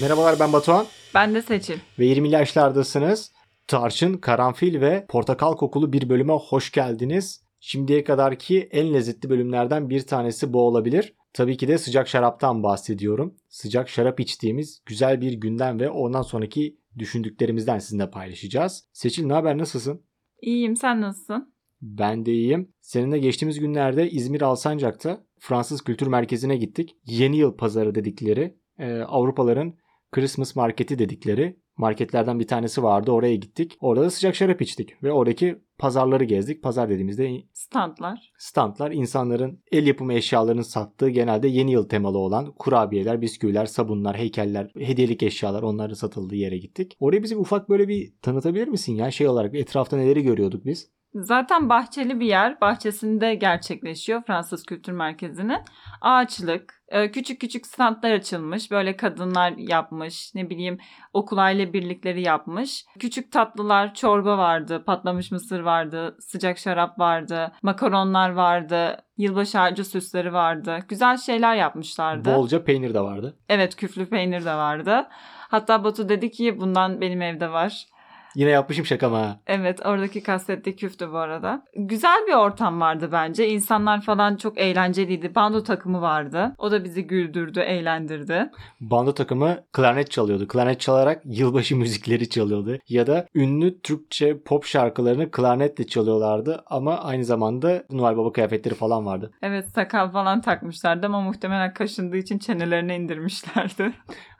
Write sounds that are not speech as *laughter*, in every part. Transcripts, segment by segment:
Merhabalar ben Batuhan Ben de Seçil. ve 20'li yaşlardasınız. Tarçın, karanfil ve portakal kokulu bir bölüme hoş geldiniz. Şimdiye kadarki en lezzetli bölümlerden bir tanesi bu olabilir. Tabii ki de sıcak şaraptan bahsediyorum. Sıcak şarap içtiğimiz güzel bir günden ve ondan sonraki düşündüklerimizden sizinle paylaşacağız. Seçil ne haber nasılsın? İyiyim sen nasılsın? Ben de iyiyim. Seninle geçtiğimiz günlerde İzmir Alsancak'ta Fransız Kültür Merkezi'ne gittik. Yeni Yıl Pazarı dedikleri, e, Avrupaların Christmas Marketi dedikleri marketlerden bir tanesi vardı. Oraya gittik. Orada da sıcak şarap içtik ve oradaki pazarları gezdik. Pazar dediğimizde Standlar. standlar insanların el yapımı eşyalarını sattığı genelde yeni yıl temalı olan kurabiyeler, bisküviler, sabunlar, heykeller, hediyelik eşyalar onların satıldığı yere gittik. Orayı bize ufak böyle bir tanıtabilir misin ya şey olarak etrafta neleri görüyorduk biz? Zaten bahçeli bir yer. Bahçesinde gerçekleşiyor Fransız Kültür Merkezi'nin. Ağaçlık, e, küçük küçük standlar açılmış. Böyle kadınlar yapmış. Ne bileyim okul aile birlikleri yapmış. Küçük tatlılar, çorba vardı. Patlamış mısır vardı. Sıcak şarap vardı. Makaronlar vardı. Yılbaşı ağacı süsleri vardı. Güzel şeyler yapmışlardı. Bolca peynir de vardı. Evet küflü peynir de vardı. Hatta Batu dedi ki bundan benim evde var. Yine yapmışım şaka mı ha? Evet oradaki kastettiği küftü bu arada. Güzel bir ortam vardı bence. İnsanlar falan çok eğlenceliydi. Bando takımı vardı. O da bizi güldürdü, eğlendirdi. Bando takımı klarnet çalıyordu. Klarnet çalarak yılbaşı *laughs* müzikleri çalıyordu. Ya da ünlü Türkçe pop şarkılarını klarnetle çalıyorlardı. Ama aynı zamanda Noel Baba kıyafetleri falan vardı. Evet sakal falan takmışlardı ama muhtemelen kaşındığı için çenelerine indirmişlerdi.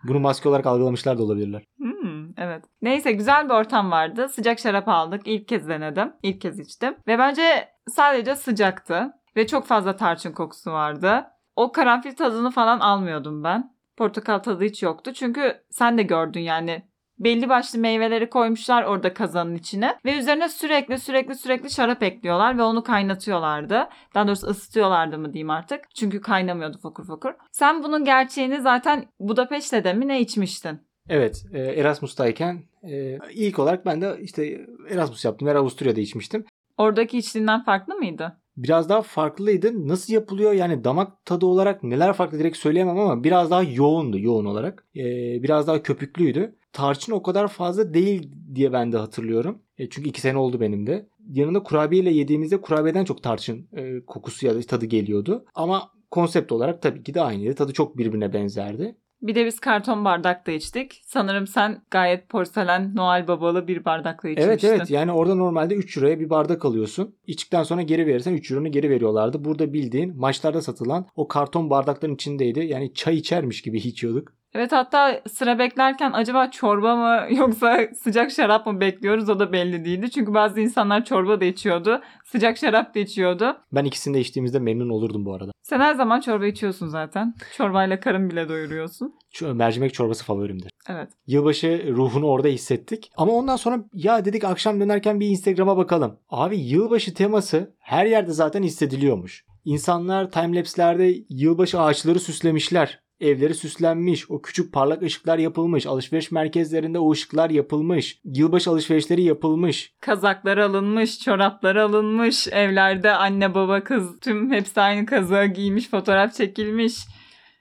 Bunu maske olarak algılamışlar da olabilirler. Hmm, evet. Neyse güzel bir ortam vardı. Sıcak şarap aldık. İlk kez denedim. İlk kez içtim. Ve bence sadece sıcaktı. Ve çok fazla tarçın kokusu vardı. O karanfil tadını falan almıyordum ben. Portakal tadı hiç yoktu. Çünkü sen de gördün yani. Belli başlı meyveleri koymuşlar orada kazanın içine. Ve üzerine sürekli sürekli sürekli şarap ekliyorlar ve onu kaynatıyorlardı. Daha doğrusu ısıtıyorlardı mı diyeyim artık. Çünkü kaynamıyordu fokur fokur. Sen bunun gerçeğini zaten Budapeşte'de mi ne içmiştin? Evet e, Erasmus'tayken e, ilk olarak ben de işte Erasmus yaptım. Her Avusturya'da içmiştim. Oradaki içtiğinden farklı mıydı? Biraz daha farklıydı. Nasıl yapılıyor yani damak tadı olarak neler farklı direkt söyleyemem ama biraz daha yoğundu yoğun olarak. E, biraz daha köpüklüydü. Tarçın o kadar fazla değil diye ben de hatırlıyorum. Çünkü iki sene oldu benim de. Yanında kurabiyeyle yediğimizde kurabiyeden çok tarçın kokusu ya da tadı geliyordu. Ama konsept olarak tabii ki de aynıydı. Tadı çok birbirine benzerdi. Bir de biz karton bardakta içtik. Sanırım sen gayet porselen Noel babalı bir bardakla içmiştin. Evet evet yani orada normalde 3 euroya bir bardak alıyorsun. İçtikten sonra geri verirsen 3 euronu geri veriyorlardı. Burada bildiğin maçlarda satılan o karton bardakların içindeydi. Yani çay içermiş gibi *laughs* içiyorduk. Evet hatta sıra beklerken acaba çorba mı *laughs* yoksa sıcak şarap mı bekliyoruz o da belli değildi. Çünkü bazı insanlar çorba da içiyordu. Sıcak şarap da içiyordu. Ben ikisini de içtiğimizde memnun olurdum bu arada. Sen her zaman çorba içiyorsun zaten. Çorbayla karın bile doyuruyorsun. Şu mercimek çorbası favorimdir. Evet. Yılbaşı ruhunu orada hissettik. Ama ondan sonra ya dedik akşam dönerken bir Instagram'a bakalım. Abi yılbaşı teması her yerde zaten hissediliyormuş. İnsanlar timelapse'lerde yılbaşı ağaçları süslemişler. Evleri süslenmiş, o küçük parlak ışıklar yapılmış, alışveriş merkezlerinde o ışıklar yapılmış, yılbaşı alışverişleri yapılmış. Kazaklar alınmış, çoraplar alınmış, evlerde anne baba kız tüm hepsi aynı kazağı giymiş, fotoğraf çekilmiş.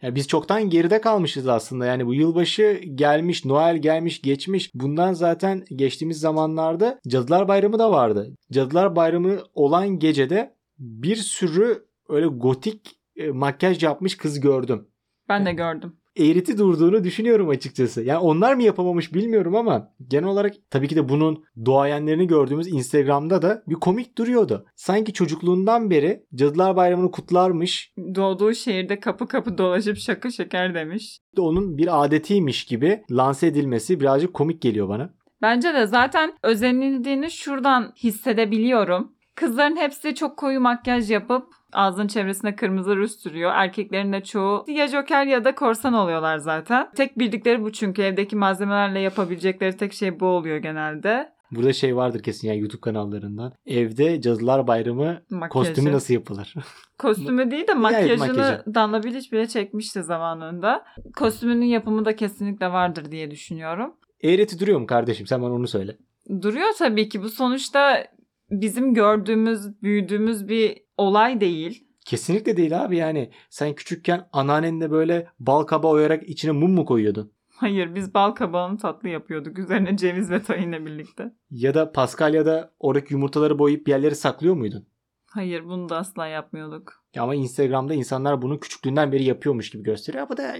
Ya biz çoktan geride kalmışız aslında. Yani bu yılbaşı gelmiş, Noel gelmiş, geçmiş. Bundan zaten geçtiğimiz zamanlarda Cadılar Bayramı da vardı. Cadılar Bayramı olan gecede bir sürü öyle gotik e, makyaj yapmış kız gördüm. Ben de gördüm. eğriti durduğunu düşünüyorum açıkçası. Yani onlar mı yapamamış bilmiyorum ama genel olarak tabii ki de bunun doğayenlerini gördüğümüz Instagram'da da bir komik duruyordu. Sanki çocukluğundan beri Cadılar Bayramı'nı kutlarmış Doğduğu şehirde kapı kapı dolaşıp şaka şeker demiş. de onun bir adetiymiş gibi lanse edilmesi birazcık komik geliyor bana. Bence de zaten özenildiğini şuradan hissedebiliyorum. Kızların hepsi çok koyu makyaj yapıp ağzının çevresine kırmızı ruj sürüyor. Erkeklerin de çoğu ya joker ya da korsan oluyorlar zaten. Tek bildikleri bu çünkü evdeki malzemelerle yapabilecekleri tek şey bu oluyor genelde. Burada şey vardır kesin yani YouTube kanallarından. Evde Cadılar Bayramı Makyajı. kostümü nasıl yapılır? *laughs* Kostümü değil de makyajını makyajı. Danla Bilic bile çekmişti zamanında. Kostümünün yapımı da kesinlikle vardır diye düşünüyorum. Eğreti duruyor mu kardeşim? Sen bana onu söyle. Duruyor tabii ki bu sonuçta bizim gördüğümüz, büyüdüğümüz bir olay değil. Kesinlikle değil abi yani. Sen küçükken anneannenle böyle bal kaba oyarak içine mum mu koyuyordun? Hayır biz bal kabağını tatlı yapıyorduk. Üzerine ceviz ve tahinle birlikte. Ya da Paskalya'da oradaki yumurtaları boyayıp bir yerlere saklıyor muydun? Hayır bunu da asla yapmıyorduk. Ama Instagram'da insanlar bunu küçüklüğünden beri yapıyormuş gibi gösteriyor. Bu da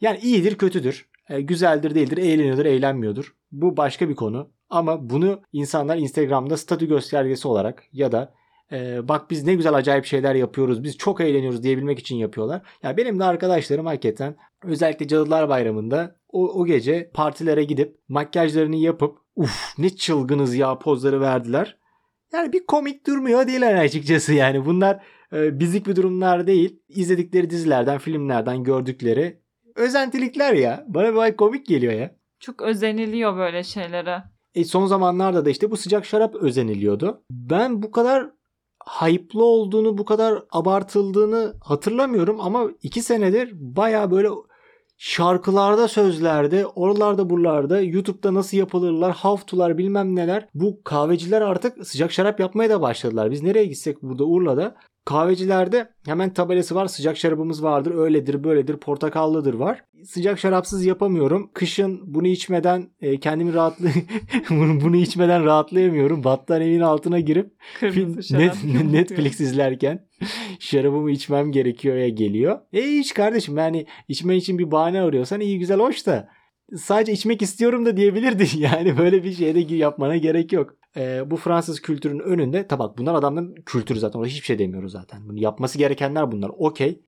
yani iyidir kötüdür. E, güzeldir değildir. Eğleniyordur eğlenmiyordur. Bu başka bir konu. Ama bunu insanlar Instagram'da statü göstergesi olarak ya da e, bak biz ne güzel acayip şeyler yapıyoruz. Biz çok eğleniyoruz diyebilmek için yapıyorlar. Ya benim de arkadaşlarım hakikaten özellikle Cadılar Bayramı'nda o, o gece partilere gidip makyajlarını yapıp uf ne çılgınız ya pozları verdiler. Yani bir komik durmuyor değil açıkçası yani. Bunlar e, bizlik bir durumlar değil. İzledikleri dizilerden, filmlerden gördükleri özentilikler ya. Bana böyle komik geliyor ya. Çok özeniliyor böyle şeylere. E son zamanlarda da işte bu sıcak şarap özeniliyordu. Ben bu kadar hype'lı olduğunu, bu kadar abartıldığını hatırlamıyorum ama iki senedir baya böyle şarkılarda, sözlerde, oralarda buralarda, YouTube'da nasıl yapılırlar, haftular bilmem neler. Bu kahveciler artık sıcak şarap yapmaya da başladılar. Biz nereye gitsek burada Urla'da Kahvecilerde hemen tabelası var. Sıcak şarabımız vardır. Öyledir, böyledir, portakallıdır var. Sıcak şarapsız yapamıyorum. Kışın bunu içmeden e, kendimi rahatlı *laughs* bunu, içmeden rahatlayamıyorum. Battaniyenin altına girip film, net, *laughs* Netflix izlerken şarabımı içmem gerekiyor ya geliyor. E hiç kardeşim yani içmen için bir bahane arıyorsan iyi güzel hoş da sadece içmek istiyorum da diyebilirdin. *laughs* Yani böyle bir şeyde yapmana gerek yok e, bu Fransız kültürünün önünde tabi bunlar adamların kültürü zaten orada hiçbir şey demiyoruz zaten. Bunu yapması gerekenler bunlar. Okey.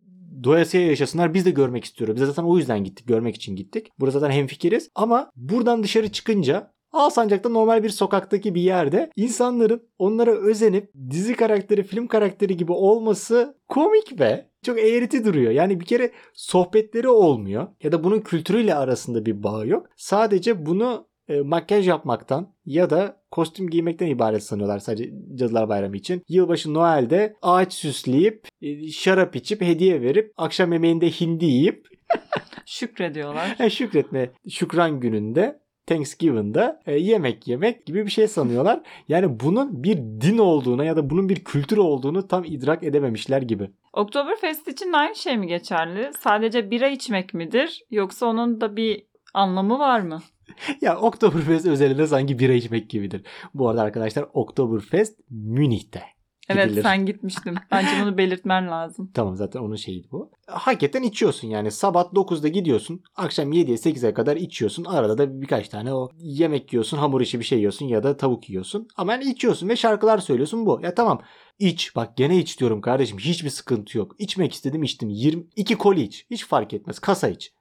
Doyasıya yaşasınlar biz de görmek istiyoruz. Biz zaten o yüzden gittik. Görmek için gittik. Burada zaten hemfikiriz. Ama buradan dışarı çıkınca Alsancak'ta normal bir sokaktaki bir yerde insanların onlara özenip dizi karakteri, film karakteri gibi olması komik be. Çok eğriti duruyor. Yani bir kere sohbetleri olmuyor ya da bunun kültürüyle arasında bir bağ yok. Sadece bunu e, makyaj yapmaktan ya da kostüm giymekten ibaret sanıyorlar sadece Cadılar Bayramı için. Yılbaşı Noel'de ağaç süsleyip, e, şarap içip, hediye verip, akşam yemeğinde hindi yiyip *laughs* şükrediyorlar. Yani şükretme şükran gününde Thanksgiving'da e, yemek yemek gibi bir şey sanıyorlar. Yani bunun bir din olduğuna ya da bunun bir kültür olduğunu tam idrak edememişler gibi. Oktoberfest için aynı şey mi geçerli? Sadece bira içmek midir? Yoksa onun da bir anlamı var mı? *laughs* ya Oktoberfest özelinde sanki bira içmek gibidir. Bu arada arkadaşlar Oktoberfest Münih'te. Evet gidilir. sen gitmiştin. Bence bunu belirtmen lazım. *laughs* tamam zaten onun şeyiydi bu. Hakikaten içiyorsun yani. Sabah 9'da gidiyorsun. Akşam 7'ye 8'e kadar içiyorsun. Arada da birkaç tane o yemek yiyorsun. Hamur işi bir şey yiyorsun ya da tavuk yiyorsun. Ama yani içiyorsun ve şarkılar söylüyorsun bu. Ya tamam iç. Bak gene iç diyorum kardeşim. Hiçbir sıkıntı yok. İçmek istedim içtim. 22 koli iç. Hiç fark etmez. Kasa iç.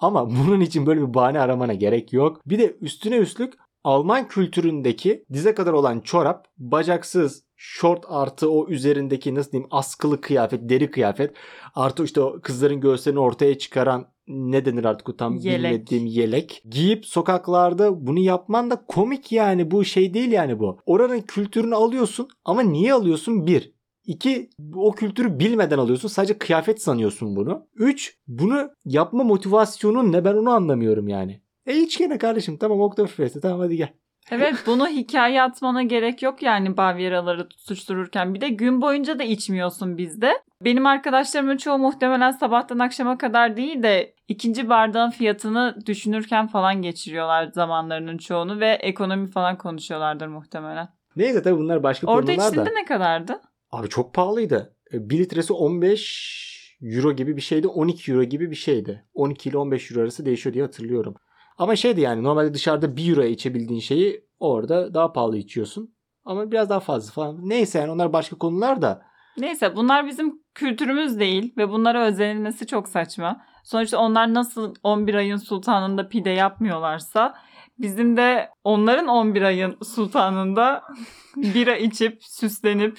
Ama bunun için böyle bir bahane aramana gerek yok. Bir de üstüne üstlük Alman kültüründeki dize kadar olan çorap, bacaksız, short artı o üzerindeki nasıl diyeyim askılı kıyafet, deri kıyafet artı işte o kızların göğüslerini ortaya çıkaran ne denir artık o tam yelek. bilmediğim yelek. Giyip sokaklarda bunu yapman da komik yani bu şey değil yani bu. Oranın kültürünü alıyorsun ama niye alıyorsun? Bir, İki, o kültürü bilmeden alıyorsun. Sadece kıyafet sanıyorsun bunu. Üç, bunu yapma motivasyonun ne ben onu anlamıyorum yani. E hiç gene kardeşim tamam Oktoberfest'e tamam hadi gel. Evet *laughs* bunu hikaye atmana gerek yok yani Bavyeraları tutuştururken. Bir de gün boyunca da içmiyorsun bizde. Benim arkadaşlarımın çoğu muhtemelen sabahtan akşama kadar değil de ikinci bardağın fiyatını düşünürken falan geçiriyorlar zamanlarının çoğunu ve ekonomi falan konuşuyorlardır muhtemelen. Neyse tabii bunlar başka Orada konular da. Orada içtiğinde ne kadardı? Abi çok pahalıydı. 1 e, litresi 15 euro gibi bir şeydi. 12 euro gibi bir şeydi. 12 ile 15 euro arası değişiyor diye hatırlıyorum. Ama şeydi yani normalde dışarıda 1 euroya içebildiğin şeyi orada daha pahalı içiyorsun. Ama biraz daha fazla falan. Neyse yani onlar başka konular da. Neyse bunlar bizim kültürümüz değil ve bunlara özenilmesi çok saçma. Sonuçta onlar nasıl 11 ayın sultanında pide yapmıyorlarsa bizim de onların 11 ayın sultanında *laughs* bira içip süslenip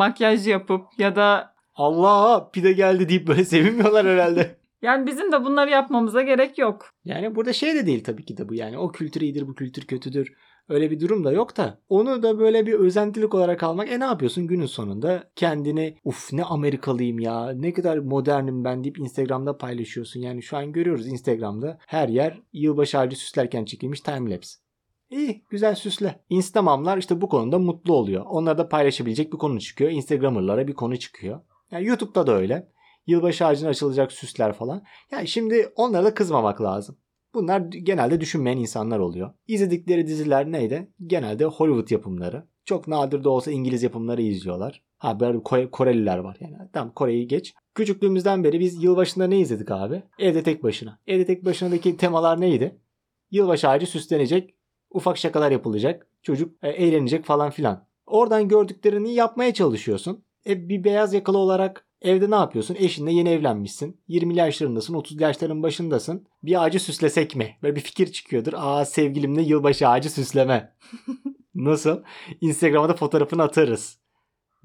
makyaj yapıp ya da Allah pide geldi deyip böyle sevinmiyorlar herhalde. *laughs* Yani bizim de bunları yapmamıza gerek yok. Yani burada şey de değil tabii ki de bu yani o kültür iyidir bu kültür kötüdür. Öyle bir durum da yok da onu da böyle bir özentilik olarak almak e ne yapıyorsun günün sonunda kendini uf ne Amerikalıyım ya ne kadar modernim ben deyip Instagram'da paylaşıyorsun. Yani şu an görüyoruz Instagram'da her yer yılbaşı ağacı süslerken çekilmiş timelapse. İyi güzel süsle. Instamamlar işte bu konuda mutlu oluyor. Onlara da paylaşabilecek bir konu çıkıyor. Instagrammer'lara bir konu çıkıyor. Yani YouTube'da da öyle. Yılbaşı ağacına açılacak süsler falan. Yani şimdi onlara da kızmamak lazım. Bunlar genelde düşünmeyen insanlar oluyor. İzledikleri diziler neydi? Genelde Hollywood yapımları. Çok nadir de olsa İngiliz yapımları izliyorlar. Ha böyle Kore- Koreliler var yani. Tamam Kore'yi geç. Küçüklüğümüzden beri biz yılbaşında ne izledik abi? Evde tek başına. Evde tek başınadaki temalar neydi? Yılbaşı ağacı süslenecek. Ufak şakalar yapılacak. Çocuk e, eğlenecek falan filan. Oradan gördüklerini yapmaya çalışıyorsun. E, bir beyaz yakalı olarak evde ne yapıyorsun? Eşinle yeni evlenmişsin. 20 yaşlarındasın, 30 yaşların başındasın. Bir ağacı süslesek mi? Böyle bir fikir çıkıyordur. Aa sevgilimle yılbaşı ağacı süsleme. *laughs* Nasıl? Instagram'a da fotoğrafını atarız.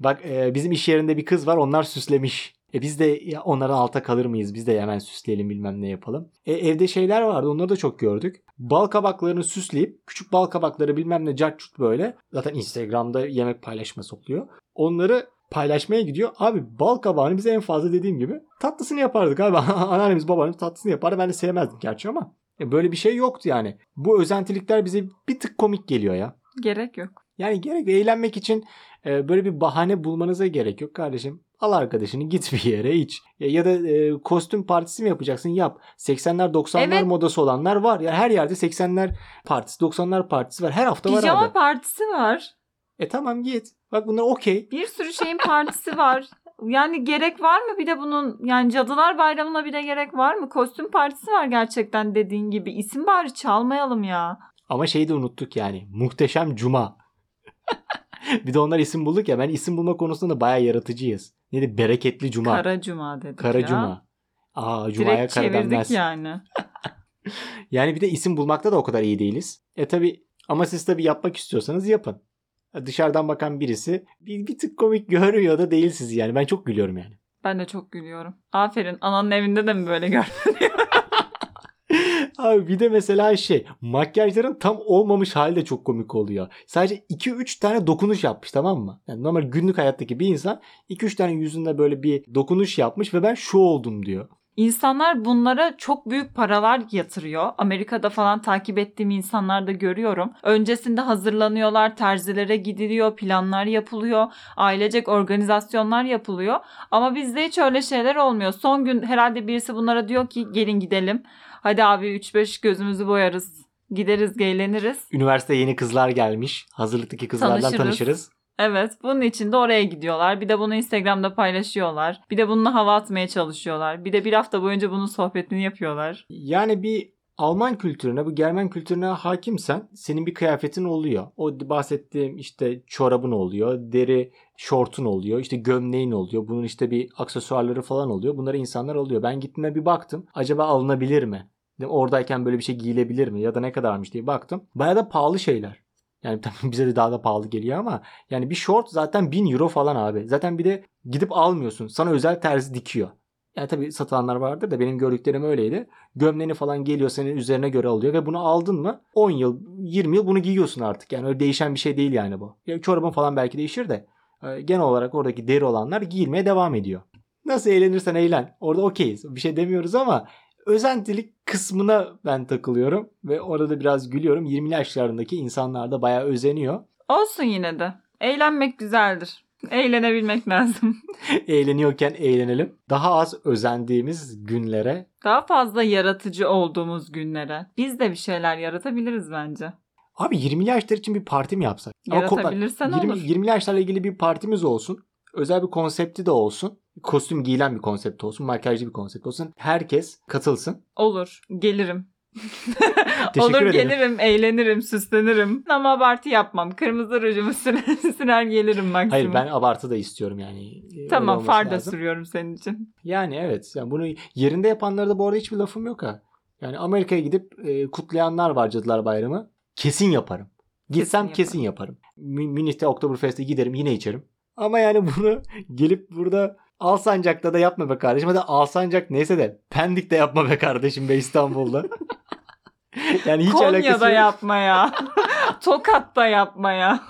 Bak e, bizim iş yerinde bir kız var onlar süslemiş. E biz de ya onların alta kalır mıyız? Biz de hemen süsleyelim bilmem ne yapalım. E, evde şeyler vardı onları da çok gördük. Bal kabaklarını süsleyip küçük bal kabakları bilmem ne cartçut böyle. Zaten Instagram'da yemek paylaşması oluyor. Onları paylaşmaya gidiyor. Abi bal kabağını bize en fazla dediğim gibi tatlısını yapardık abi. *laughs* Anneannemiz babaannemiz tatlısını yapardı. Ben de sevmezdim gerçi ama. E, böyle bir şey yoktu yani. Bu özentilikler bize bir tık komik geliyor ya. Gerek yok. Yani gerek eğlenmek için e, böyle bir bahane bulmanıza gerek yok kardeşim. Al arkadaşını git bir yere iç. Ya, ya da e, kostüm partisi mi yapacaksın yap. 80'ler 90'lar Evet. modası olanlar var. Yani her yerde 80'ler partisi 90'lar partisi var. Her hafta var Pijama abi. partisi var. E tamam git. Bak bunlar okey. Bir sürü şeyin partisi var. Yani gerek var mı bir de bunun yani Cadılar Bayramı'na bir de gerek var mı? Kostüm partisi var gerçekten dediğin gibi. İsim bari çalmayalım ya. Ama şeyi de unuttuk yani. Muhteşem Cuma. *laughs* bir de onlar isim bulduk ya. Ben isim bulma konusunda da bayağı yaratıcıyız. Neydi? Bereketli Cuma. Kara, Kara Cuma dedik ya. Cuma. Aa Cuma'ya Direkt kara denmez. yani. *laughs* Yani bir de isim bulmakta da o kadar iyi değiliz. E tabi ama siz tabi yapmak istiyorsanız yapın. Dışarıdan bakan birisi bir, bir tık komik *laughs* görmüyor da değil sizi yani. Ben çok gülüyorum yani. Ben de çok gülüyorum. Aferin. Ananın evinde de mi böyle *laughs* gör? Abi bir de mesela şey makyajların tam olmamış hali de çok komik oluyor. Sadece 2-3 tane dokunuş yapmış tamam mı? Yani normal günlük hayattaki bir insan 2-3 tane yüzünde böyle bir dokunuş yapmış ve ben şu oldum diyor. İnsanlar bunlara çok büyük paralar yatırıyor. Amerika'da falan takip ettiğim insanlar da görüyorum. Öncesinde hazırlanıyorlar, terzilere gidiliyor, planlar yapılıyor, ailecek organizasyonlar yapılıyor. Ama bizde hiç öyle şeyler olmuyor. Son gün herhalde birisi bunlara diyor ki gelin gidelim. Hadi abi 3-5 gözümüzü boyarız. Gideriz, eğleniriz. Üniversite yeni kızlar gelmiş. Hazırlıktaki kızlardan Tanışırız. tanışırız. Evet bunun için de oraya gidiyorlar. Bir de bunu Instagram'da paylaşıyorlar. Bir de bununla hava atmaya çalışıyorlar. Bir de bir hafta boyunca bunun sohbetini yapıyorlar. Yani bir Alman kültürüne, bu Germen kültürüne hakimsen senin bir kıyafetin oluyor. O bahsettiğim işte çorabın oluyor, deri şortun oluyor, işte gömleğin oluyor. Bunun işte bir aksesuarları falan oluyor. Bunları insanlar alıyor. Ben gittiğime bir baktım. Acaba alınabilir mi? Oradayken böyle bir şey giyilebilir mi? Ya da ne kadarmış diye baktım. Bayağı da pahalı şeyler. Yani *laughs* tabii bize de daha da pahalı geliyor ama yani bir short zaten 1000 euro falan abi. Zaten bir de gidip almıyorsun. Sana özel terzi dikiyor. Yani tabii satılanlar vardır da benim gördüklerim öyleydi. Gömleğini falan geliyor senin üzerine göre alıyor ve bunu aldın mı 10 yıl 20 yıl bunu giyiyorsun artık. Yani öyle değişen bir şey değil yani bu. Ya çorabın falan belki değişir de e, genel olarak oradaki deri olanlar giyilmeye devam ediyor. Nasıl eğlenirsen eğlen. Orada okeyiz. Bir şey demiyoruz ama özentilik kısmına ben takılıyorum ve orada biraz gülüyorum. 20 yaşlarındaki insanlar da bayağı özeniyor. Olsun yine de. Eğlenmek güzeldir. Eğlenebilmek lazım. *laughs* Eğleniyorken eğlenelim. Daha az özendiğimiz günlere Daha fazla yaratıcı olduğumuz günlere. Biz de bir şeyler yaratabiliriz bence. Abi 20 yaşlar için bir parti mi yapsak? Ama Yaratabilirsen 20, olur. 20 yaşlarla ilgili bir partimiz olsun. Özel bir konsepti de olsun. Kostüm giyilen bir konsept olsun. Makyajlı bir konsept olsun. Herkes katılsın. Olur. Gelirim. *laughs* Olur ederim. gelirim, eğlenirim, süslenirim. Ama abartı yapmam. Kırmızı rujumu *laughs* sürer, sürer gelirim maksimum. Hayır ben abartı da istiyorum yani. Öyle Tamam far da sürüyorum senin için. Yani evet. Yani bunu yerinde yapanlara da bu arada hiçbir lafım yok ha. Yani Amerika'ya gidip e, kutlayanlar var Cadılar Bayramı. Kesin yaparım. Gitsem Kesin kesin yaparım. Mü- Münih'te Oktoberfest'e giderim yine içerim. Ama yani *laughs* bunu gelip burada Alsancak'ta da yapma be kardeşim. Hadi Alsancak neyse de Pendik'te yapma be kardeşim be İstanbul'da. *laughs* yani hiç alakası Konya'da yok. yapma ya. *laughs* Tokat'ta yapma ya.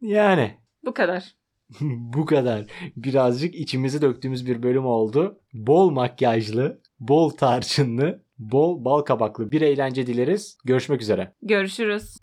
Yani Bu kadar. bu kadar. Birazcık içimizi döktüğümüz bir bölüm oldu. Bol makyajlı, bol tarçınlı, bol bal kabaklı bir eğlence dileriz. Görüşmek üzere. Görüşürüz.